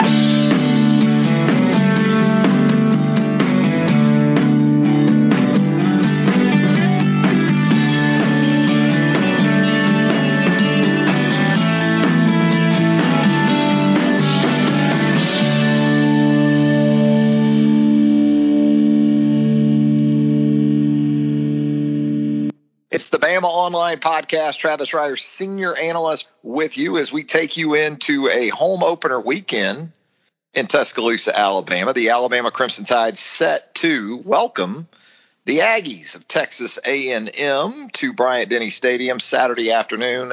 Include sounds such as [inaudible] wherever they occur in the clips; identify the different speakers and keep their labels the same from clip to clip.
Speaker 1: It's Bama Online Podcast. Travis Reier, senior analyst, with you as we take you into a home opener weekend in Tuscaloosa, Alabama. The Alabama Crimson Tide set to welcome the Aggies of Texas A&M to Bryant Denny Stadium Saturday afternoon.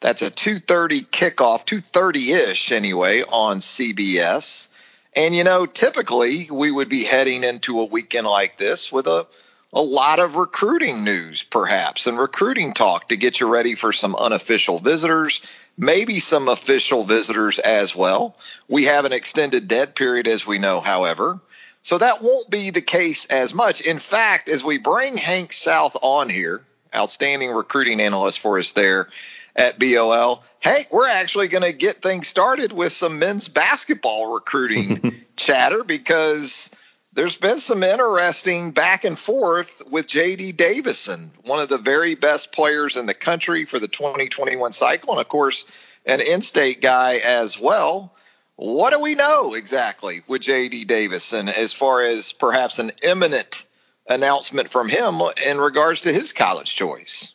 Speaker 1: That's a 2:30 kickoff, 2:30ish anyway on CBS. And you know, typically we would be heading into a weekend like this with a a lot of recruiting news, perhaps, and recruiting talk to get you ready for some unofficial visitors, maybe some official visitors as well. We have an extended dead period, as we know, however. So that won't be the case as much. In fact, as we bring Hank South on here, outstanding recruiting analyst for us there at BOL, Hank, we're actually going to get things started with some men's basketball recruiting [laughs] chatter because there's been some interesting back and forth with JD Davison, one of the very best players in the country for the 2021 cycle, and of course, an in state guy as well. What do we know exactly with JD Davison as far as perhaps an imminent announcement from him in regards to his college choice?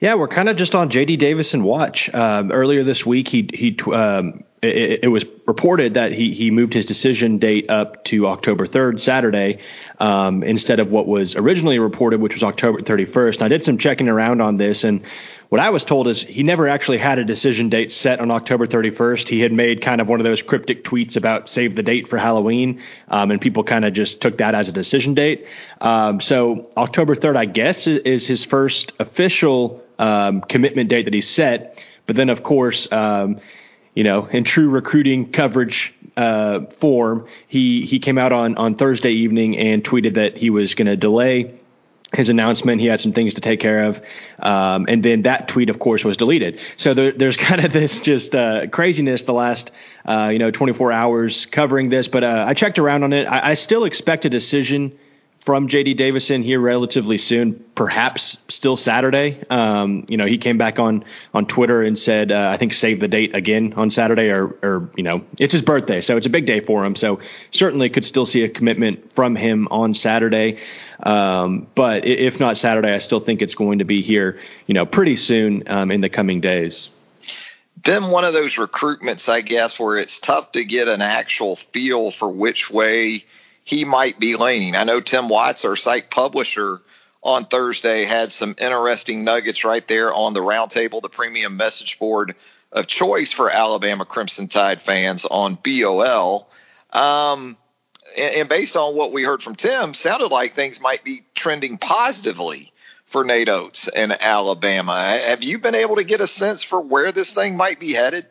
Speaker 2: Yeah, we're kind of just on JD Davison watch. Um, earlier this week, he he um, it, it, was reported that he he moved his decision date up to October 3rd, Saturday, um, instead of what was originally reported, which was October 31st. And I did some checking around on this, and what I was told is he never actually had a decision date set on October 31st. He had made kind of one of those cryptic tweets about save the date for Halloween, um, and people kind of just took that as a decision date. Um, so October 3rd, I guess, is his first official um, commitment date that he set. But then, of course, um, you know, in true recruiting coverage uh, form, he he came out on on Thursday evening and tweeted that he was going to delay his announcement. He had some things to take care of, um, and then that tweet, of course, was deleted. So there, there's [laughs] kind of this just uh, craziness the last uh, you know 24 hours covering this. But uh, I checked around on it. I, I still expect a decision from JD Davison here relatively soon, perhaps still Saturday. Um, you know, he came back on on Twitter and said, uh, I think save the date again on Saturday, or or you know, it's his birthday, so it's a big day for him. So certainly could still see a commitment from him on Saturday. Um, but if not Saturday, I still think it's going to be here, you know, pretty soon um, in the coming days
Speaker 1: been one of those recruitments, I guess, where it's tough to get an actual feel for which way he might be leaning. I know Tim Watts, our site publisher, on Thursday had some interesting nuggets right there on the roundtable, the premium message board of choice for Alabama Crimson Tide fans on BOL. Um, and, and based on what we heard from Tim, sounded like things might be trending positively for Nate Oats and Alabama. Have you been able to get a sense for where this thing might be headed?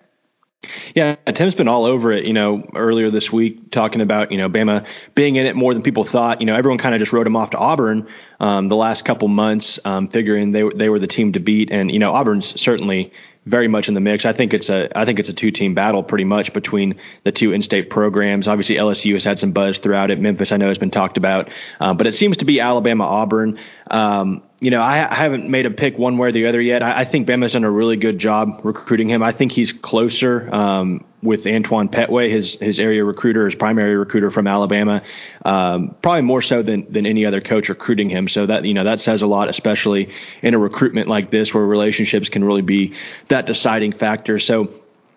Speaker 2: Yeah, Tim's been all over it, you know, earlier this week talking about, you know, Bama being in it more than people thought. You know, everyone kind of just wrote him off to Auburn um, the last couple months, um, figuring they they were the team to beat. And, you know, Auburn's certainly very much in the mix. I think it's a I think it's a two team battle pretty much between the two in-state programs. Obviously LSU has had some buzz throughout it. Memphis I know has been talked about, uh, but it seems to be Alabama Auburn. Um, you know, I, I, haven't made a pick one way or the other yet. I, I, think Bama's done a really good job recruiting him. I think he's closer um, with Antoine Pettway, his his area recruiter, his primary recruiter from Alabama, um, probably more so than than any other coach recruiting him. So that you know that says a lot, especially in a recruitment like this where relationships can really be that deciding factor. So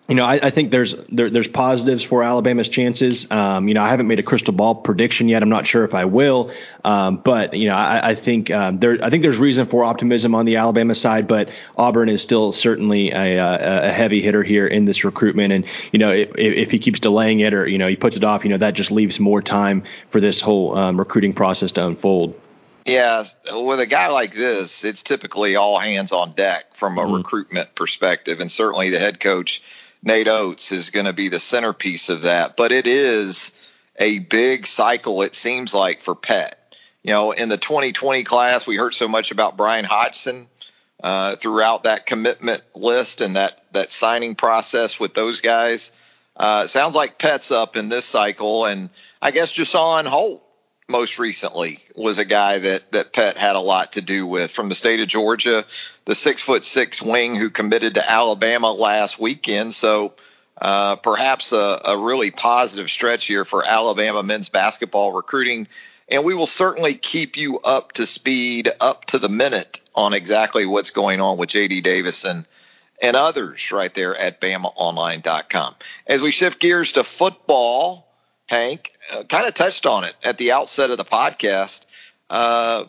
Speaker 2: you know, I, I think there's there, there's positives for Alabama's chances. Um, you know, I haven't made a crystal ball prediction yet. I'm not sure if I will, um, but you know, I, I think um, there I think there's reason for optimism on the Alabama side. But Auburn is still certainly a, a heavy hitter here in this recruitment, and you know, if, if, he keeps delaying it or you know he puts it off, you know, that just leaves more time for this whole um, recruiting process to unfold.
Speaker 1: Yeah, with a guy like this, it's typically all hands on deck from a mm-hmm. recruitment perspective, and certainly the head coach Nate Oats is going to be the centerpiece of that. But it is a big cycle, it seems like, for Pet. You know, in the 2020 class, we heard so much about Bryan Hodgson uh, throughout that commitment list and that, that signing process with those guys. Uh, sounds like Pet's up in this cycle. And I guess Jusaun Holt most recently was a guy that that Pet had a lot to do with from the state of Georgia, the six foot six wing who committed to Alabama last weekend. So uh, perhaps a, a, really positive stretch here for Alabama men's basketball recruiting. And we will certainly keep you up to speed, up to the minute on exactly what's going on with JD Davison and others right there at BamaOnline.com. As we shift gears to football, Hank, kind of touched on it at the outset of the podcast. Uh,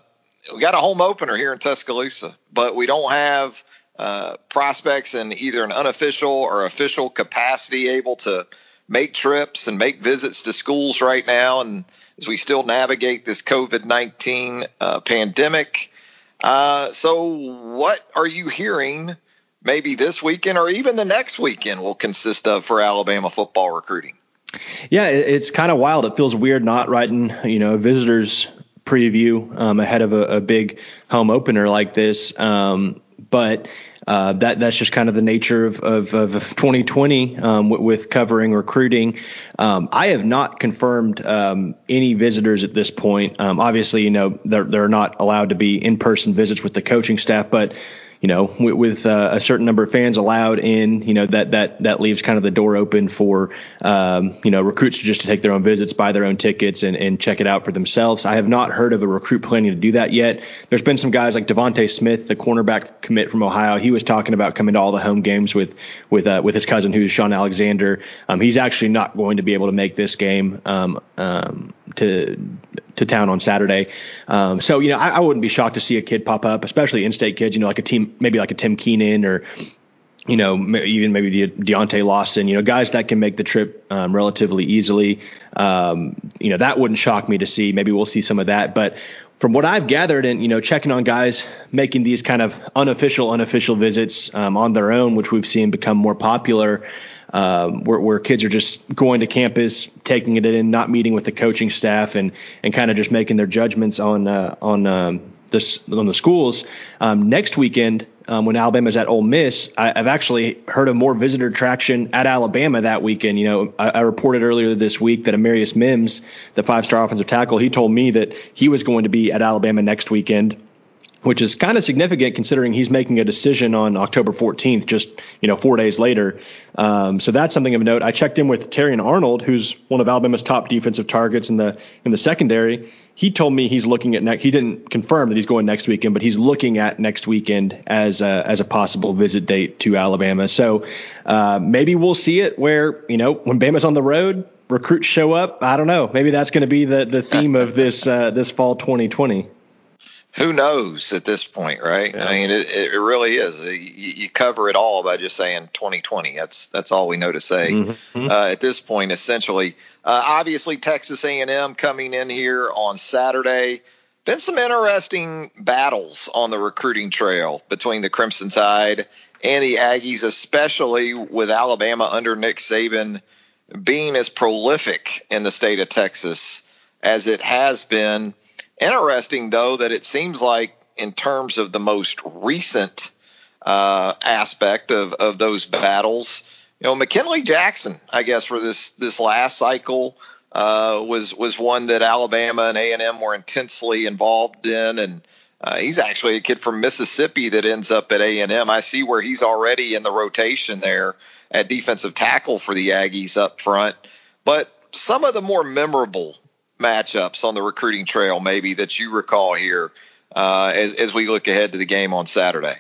Speaker 1: we got a home opener here in Tuscaloosa, but we don't have uh, prospects in either an unofficial or official capacity able to make trips and make visits to schools right now. And as we still navigate this COVID 19 uh, pandemic. Uh, so, what are you hearing maybe this weekend or even the next weekend will consist of for Alabama football recruiting?
Speaker 2: Yeah, it's kind of wild. It feels weird not writing, you know, visitors preview um, ahead of a, a, big home opener like this. Um, but uh, that that's just kind of the nature of of, of 2020 um, with, with, covering recruiting. Um, I have not confirmed um, any visitors at this point. Um, obviously, you know they're they're not allowed to be in person visits with the coaching staff, but you know, with, with uh, a certain number of fans allowed in, you know, that that that leaves kind of the door open for um, you know recruits just to take their own visits, buy their own tickets, and, and check it out for themselves. I have not heard of a recruit planning to do that yet. There's been some guys like DeVonta Smith, the cornerback commit from Ohio. He was talking about coming to all the home games with with uh, with his cousin, who's Sean Alexander. Um, he's actually not going to be able to make this game um, um to to town on Saturday. Um, so you know, I, I, wouldn't be shocked to see a kid pop up, especially in-state kids. You know, like a team, maybe like a Tim Keenan or you know, even maybe De- Deontae Lawson, you know, guys that can make the trip um, relatively easily. Um, you know, that wouldn't shock me to see. Maybe we'll see some of that. But from what I've gathered and, you know, checking on guys making these kind of unofficial, unofficial visits um, on their own, which we've seen become more popular, um, where, where, kids are just going to campus, taking it in, not meeting with the coaching staff, and and kind of just making their judgments on uh, on um, this on the schools. Um, next weekend, um, when Alabama's at Ole Miss, I, have actually heard of more visitor traction at Alabama that weekend. You know, I, I reported earlier this week that Amarius Mims, the five-star offensive tackle, he told me that he was going to be at Alabama next weekend which is kind of significant considering he's making a decision on October 14th, just you know four days later. Um, so that's something of note. I checked in with Terrion Arnold, who's one of Alabama's top defensive targets in the in the secondary. He told me he's looking at next. He didn't confirm that he's going next weekend, but he's looking at next weekend as a, as a possible visit date to Alabama. So uh, maybe we'll see it where you know when Bama's on the road, recruits show up. I don't know. Maybe that's going to be the the theme of this uh, this fall 2020
Speaker 1: who knows at this point, right? Yeah. I mean, it, it really is. You, you, cover it all by just saying 2020. That's that's all we know to say mm-hmm. uh, at this point. Essentially, uh, obviously Texas A&M coming in here on Saturday. Been some interesting battles on the recruiting trail between the Crimson Tide and the Aggies, especially with Alabama under Nick Saban being as prolific in the state of Texas as it has been Interesting, though, that it seems like in terms of the most recent uh, aspect of, of those battles, you know, McKinley Jackson, I guess, for this this last cycle uh, was was one that Alabama and A and M were intensely involved in, and uh, he's actually a kid from Mississippi that ends up at A and M. I see where he's already in the rotation there at defensive tackle for the Aggies up front, but some of the more memorable matchups on the recruiting trail, maybe that you recall here uh, as, as we look ahead to the game on Saturday?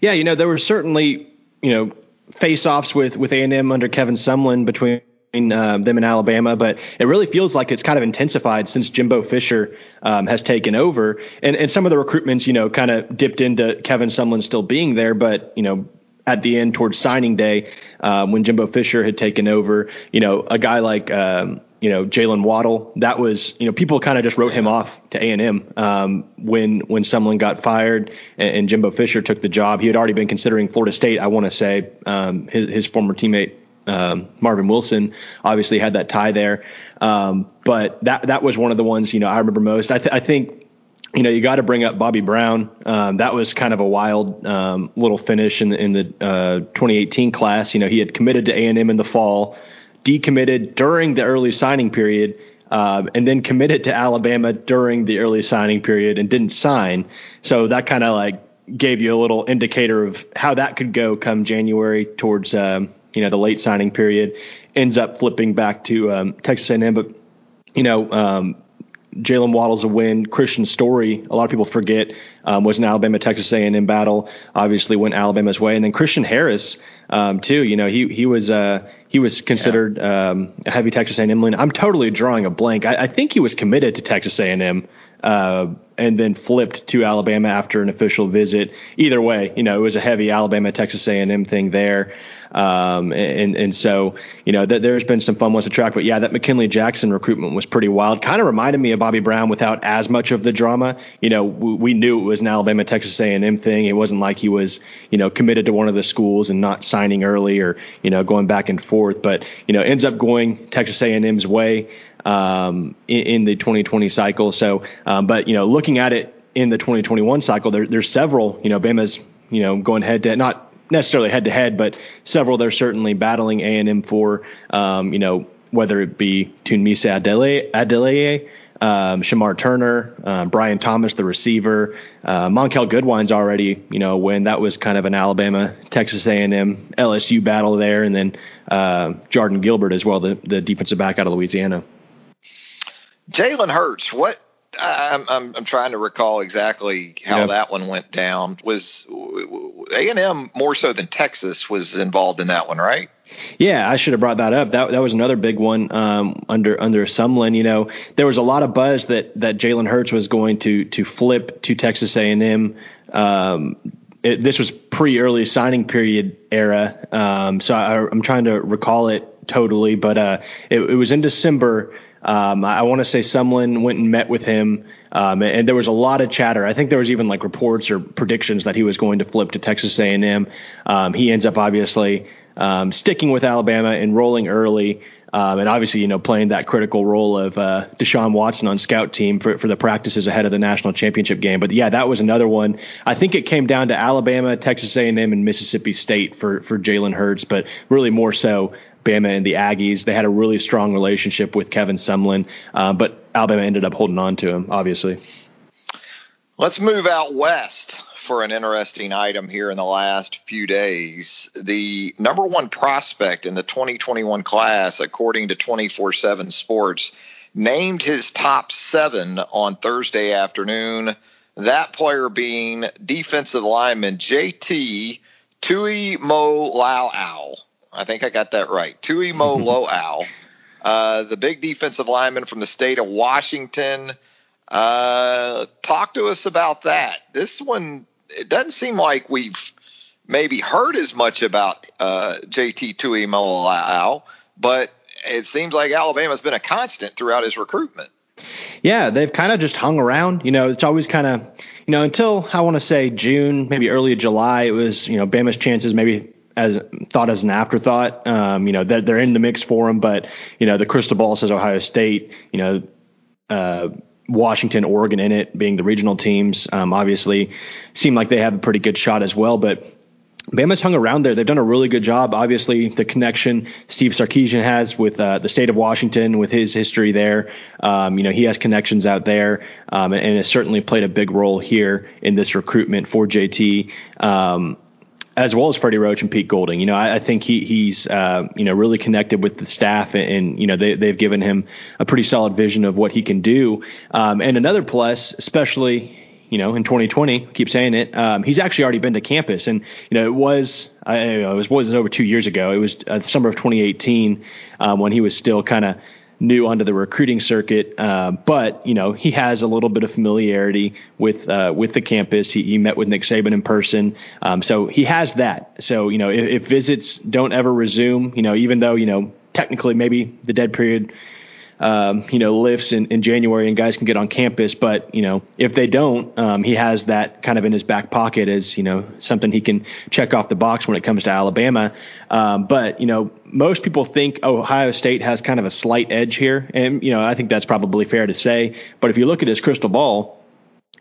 Speaker 2: Yeah, you know, there were certainly, you know, face-offs with with A&M under Kevin Sumlin between uh, them in Alabama, but it really feels like it's kind of intensified since Jimbo Fisher um, has taken over. And, and some of the recruitments, you know, kind of dipped into Kevin Sumlin still being there, but, you know, at the end towards signing day, um, when Jimbo Fisher had taken over, you know, a guy like, um, you know, Jaylen Waddle, that was, you know, people kind of just wrote him off to A&M um, when when Sumlin got fired and, and, Jimbo Fisher took the job. He had already been considering Florida State, I want to say, um, his, his former teammate um, Marvin Wilson obviously had that tie there, um, but that that was one of the ones you know I remember most. I, th- I think you know you got to bring up Bobby Brown. Um, that was kind of a wild um, little finish in the, in the uh, 2018 class. You know he had committed to A and M in the fall, decommitted during the early signing period. Uh, and then committed to Alabama during the early signing period and didn't sign. So that kind of like gave you a little indicator of how that could go come January towards um, you know the late signing period, ends up flipping back to um, Texas A&M. But you know, um, Jaylen Waddle's a win. Christian Story, a lot of people forget, um, was an Alabama Texas A&M battle. Obviously, went Alabama's way, and then Christian Harris um, too. You know, he he was uh, he was considered yeah. um, a heavy Texas A&M win. I'm totally drawing a blank. I, I think he was committed to Texas A&M. Uh, and then flipped to Alabama after an official visit. Either way, you know, it was a heavy Alabama Texas A&M thing there. Um, and, and so, you know, th- there's been some fun ones to track, but yeah, that McKinley Jackson recruitment was pretty wild. Kind of reminded me of Bobby Brown without as much of the drama. You know, we, knew it was an Alabama, Texas A&M thing. It wasn't like he was, you know, committed to one of the schools and not signing early or, you know, going back and forth, but, you know, ends up going Texas A&M's way um, in, in, the 2020 cycle. So, um, but, you know, looking at it in the 2021 cycle, there, there's several, you know, Bama's, you know, going head to not necessarily head to head, but several they're certainly battling A and M for. Um, you know, whether it be Tunmise Adeleye, um, Shemar Turner, uh, Brian Thomas, the receiver, uh, Monkell Goodwine's already, you know, when that was kind of an Alabama, Texas A&M, LSU battle there, and then uh, Jordan Gilbert as well, the, the defensive back out of Louisiana.
Speaker 1: Jalen Hurts, what I'm, I'm, I'm trying to recall exactly how yep. that one went down. Was A and M more so than Texas was involved in that one, right?
Speaker 2: Yeah, I should have brought that up. That that was another big one um, under under Sumlin. You know, there was a lot of buzz that that Jalen Hurts was going to to flip to Texas A and M. Um, this was pre early signing period era, um, so I, am trying to recall it totally, but uh, it, it was in December. Um, I want to say someone went and met with him, um, and there was a lot of chatter. I think there was even like reports or predictions that he was going to flip to Texas A&M. Um, he ends up obviously um, sticking with Alabama, enrolling early, um, and obviously you know playing that critical role of uh, Deshaun Watson on scout team for for the practices ahead of the national championship game. But yeah, that was another one. I think it came down to Alabama, Texas A&M, and Mississippi State for for Jalen Hurts, but really more so Bama and the Aggies. They had a really strong relationship with Kevin Sumlin, uh, but Alabama ended up holding on to him, obviously.
Speaker 1: Let's move out west for an interesting item here in the last few days. The number one prospect in the 2021 class, according to 24 7 Sports, named his top seven on Thursday afternoon. That player being defensive lineman JT Tuimoloau I think I got that right. Tuimoloau, [laughs] uh, the big defensive lineman from the state of Washington. Uh, talk to us about that. This one, it doesn't seem like we've maybe heard as much about uh, JT Tui but it seems like Alabama's been a constant throughout his recruitment.
Speaker 2: Yeah, they've kind of just hung around. You know, it's always kind of, you know, until I want to say June, maybe early July, it was, you know, Bama's chances maybe as thought as an afterthought. Um, you know, they're, they're in the mix for him, but you know, the crystal ball says Ohio State. You know, uh, Washington, Oregon in it, being the regional teams, um, obviously seem like they have a pretty good shot as well. But Bama's hung around there. They've done a really good job. Obviously, the connection Steve Sarkisian has with uh, the state of Washington, with his history there, um, you know, he has connections out there, um, and has certainly played a big role here in this recruitment for JT. Um, as well as Freddie Roach and Pete Golding. You know, I, I think he he's uh, you know really connected with the staff, and, and, you know they they've given him a pretty solid vision of what he can do. Um, and another plus, especially you know, in 2020, keep saying it. Um, he's actually already been to campus, and you know, it was I, it was was over two years ago. It was uh, summer of 2018 um, when he was still kind of new onto the recruiting circuit, uh, but you know he has a little bit of familiarity with uh, with the campus. He, he, met with Nick Saban in person, um, so he has that. So you know if, if, visits don't ever resume, you know even though you know technically maybe the dead period um, you know, lifts in, in January and guys can get on campus. But, you know, if they don't, um, he has that kind of in his back pocket as, you know, something he can check off the box when it comes to Alabama. Um, but, you know, most people think Ohio State has kind of a slight edge here. And, you know, I think that's probably fair to say. But if you look at his crystal ball,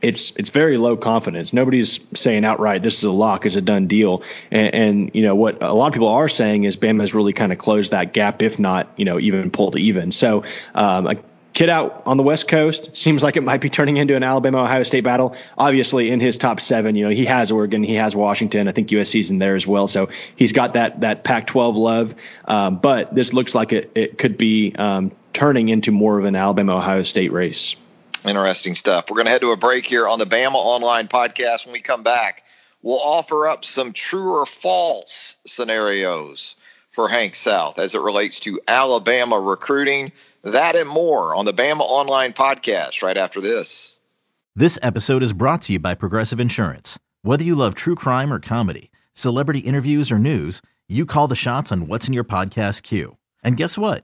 Speaker 2: it's it's very low confidence. Nobody's saying outright this is a lock, it's a done deal. And, and, you know what a lot of people are saying is Bama has really kind of closed that gap, if not you know even pulled even. So um, a kid out on the West Coast seems like it might be turning into an Alabama Ohio State battle. Obviously, in his top seven, you know he has Oregon, he has Washington. I think USC's in there as well. So he's got that that Pac-12 love. Um, but this looks like it it could be um, turning into more of an Alabama Ohio State race.
Speaker 1: Interesting stuff. We're going to head to a break here on the Bama Online podcast. When we come back, we'll offer up some true or false scenarios for Hank South as it relates to Alabama recruiting. That and more on the Bama Online podcast right after this.
Speaker 3: This episode is brought to you by Progressive Insurance. Whether you love true crime or comedy, celebrity interviews or news, you call the shots on what's in your podcast queue. And guess what?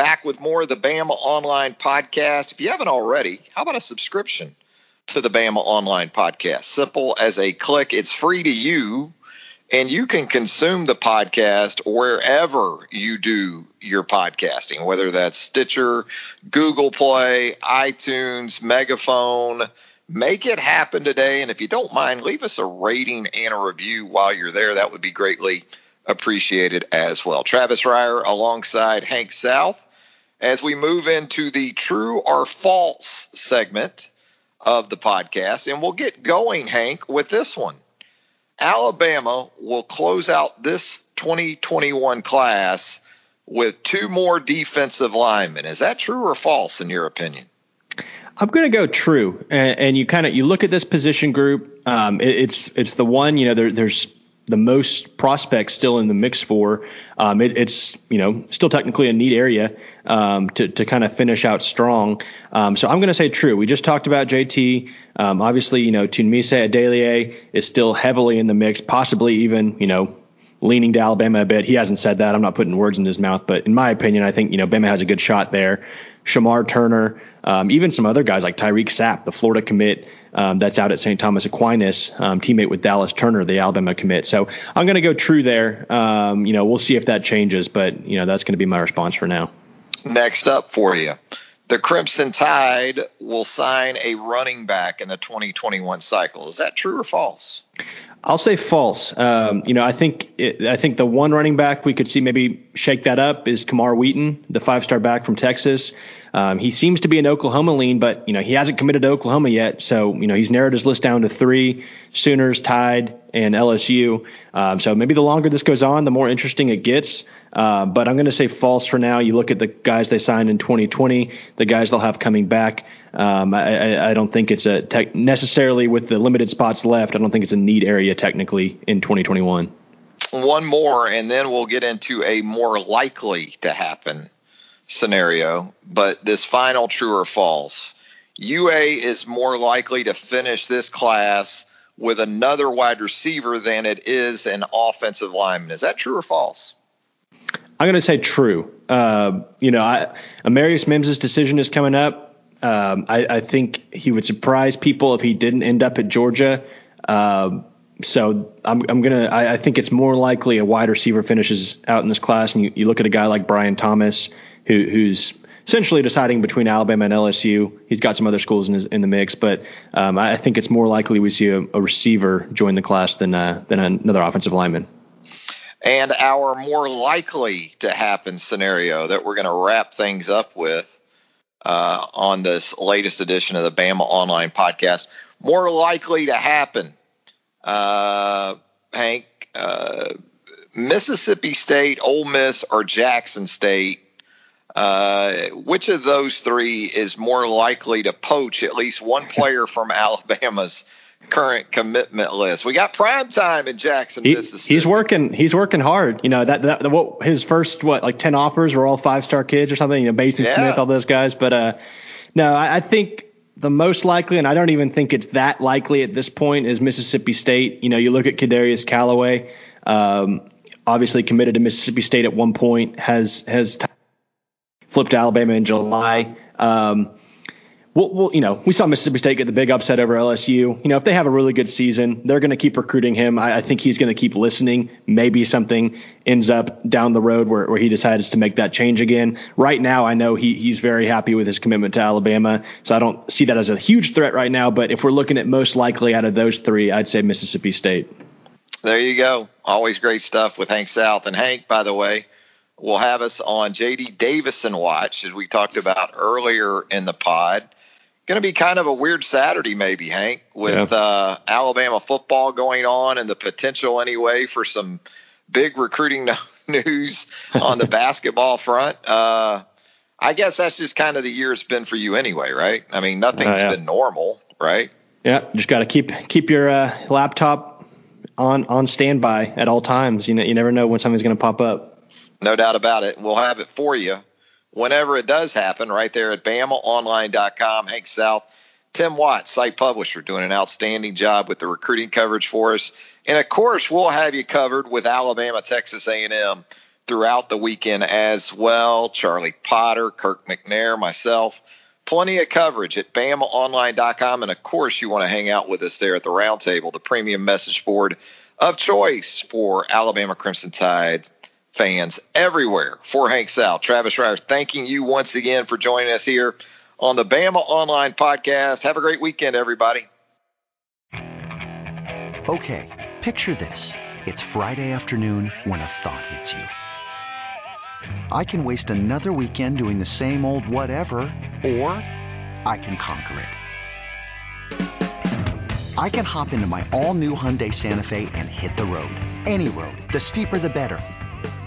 Speaker 1: Back with more of the Bama Online podcast. If you haven't already, how about a subscription? to the Bama Online podcast. Simple as a click. It's free to you, and you can consume the podcast wherever you do your podcasting, whether that's Stitcher, Google Play, iTunes, Megaphone. Make it happen today. And if you don't mind, leave us a rating and a review while you're there. That would be greatly appreciated as well. Travis Reier alongside Hank South as we move into the true or false segment of the podcast. And we'll get going, Hank, with this one. Alabama will close out this 2021 class with two more defensive linemen. Is that true or false in your opinion?
Speaker 2: I'm going to go true, and, and you kind of you look at this position group. Um, it, it's it's the one you know there, there's the most prospects still in the mix for. Um, it, it's you know still technically a neat area um, to to kind of finish out strong. Um, so I'm going to say true. We just talked about JT. Um, obviously, you know Tunmise Adeleye is still heavily in the mix, possibly even you know leaning to Alabama a bit. He hasn't said that. I'm not putting words in his mouth, but in my opinion, I think you know Bama has a good shot there. Shemar Turner, um, even some other guys like Tyreak Sapp, the Florida commit um, that's out at St. Thomas Aquinas, um, teammate with Dallas Turner, the Alabama commit. So I'm going to go true there. Um, you know, we'll see if that changes, but you know that's going to be my response for now.
Speaker 1: Next up for you. The Crimson Tide will sign a running back in the 2021 cycle. Is that true or false?
Speaker 2: I'll say false. Um, you know, I think it, I think the one running back we could see maybe shake that up is Camar Wheaton, the five-star back from Texas. Um, he seems to be an Oklahoma lean, but you know he hasn't committed to Oklahoma yet. So you know he's narrowed his list down to three: Sooners, Tide, and LSU. Um, so maybe the longer this goes on, the more interesting it gets. Uh, but I'm going to say false for now. You look at the guys they signed in 2020, the guys they'll have coming back. Um, I, I, don't think it's a tech necessarily with the limited spots left. I don't think it's a need area technically in 2021.
Speaker 1: One more, and then we'll get into a more likely to happen scenario. But this final true or false, UA is more likely to finish this class with another wide receiver than it is an offensive lineman. Is that true or false?
Speaker 2: I'm going to say true. Uh, you know, I, Amarius Mims' decision is coming up. Um, I, I, think he would surprise people if he didn't end up at Georgia. Um, so I'm, I'm gonna. I, I, think it's more likely a wide receiver finishes out in this class, and you, you look at a guy like Brian Thomas, who, who's essentially deciding between Alabama and LSU. He's got some other schools in his, in the mix, but um, I think it's more likely we see a, a receiver join the class than uh, than another offensive lineman.
Speaker 1: And our more likely to happen scenario that we're going to wrap things up with uh, on this latest edition of the Bama Online Podcast. More likely to happen, uh, Hank, uh, Mississippi State, Ole Miss, or Jackson State. Uh, which of those three is more likely to poach at least one player from [laughs] Alabama's current commitment list. We got prime time in Jackson, he, Mississippi.
Speaker 2: He's working. He's working hard. You know that that what his first what like ten offers were all five star kids or something. You know, Mason yeah. Smith, all those guys. But uh, no, I, I, think the most likely, and I don't even think it's that likely at this point, is Mississippi State. You know, you look at Kadarius Callaway. Um, obviously committed to Mississippi State at one point. Has has flipped to Alabama in July. Um, We'll, we'll, you know, we saw Mississippi State get the big upset over LSU. You know, if they have a really good season, they're going to keep recruiting him. I, I think he's going to keep listening. Maybe something ends up down the road where, where he decides to make that change again. Right now, I know he, he's very happy with his commitment to Alabama, so I don't see that as a huge threat right now. But if we're looking at most likely out of those three, I'd say Mississippi State.
Speaker 1: There you go. Always great stuff with Hank South. And Hank, by the way, will have us on JD Davison watch, as we talked about earlier in the pod going to be kind of a weird Saturday, maybe, Hank, with yeah. uh, Alabama football going on and the potential, anyway, for some big recruiting [laughs] news on the [laughs] basketball front. Uh, I guess that's just kind of the year it's been for you, anyway, right? I mean, nothing's uh, yeah. been normal, right?
Speaker 2: Yeah, just got to keep keep your uh, laptop on on standby at all times. You know, you never know when something's going to pop up.
Speaker 1: No doubt about it. We'll have it for you whenever it does happen, right there at BamaOnline.com. Hank South, Tim Watts, site publisher, doing an outstanding job with the recruiting coverage for us. And of course, we'll have you covered with Alabama, Texas A&M throughout the weekend as well. Charlie Potter, Kirk McNair, myself. Plenty of coverage at BamaOnline.com. And of course, you want to hang out with us there at the roundtable, the premium message board of choice for Alabama Crimson Tide fans everywhere for Hank South. Travis Reier, thanking you once again for joining us here on the Bama Online Podcast. Have a great weekend, everybody.
Speaker 4: Okay, picture this. It's Friday afternoon when a thought hits you. I can waste another weekend doing the same old whatever, or I can conquer it. I can hop into my all new Hyundai Santa Fe and hit the road. Any road. The steeper, the better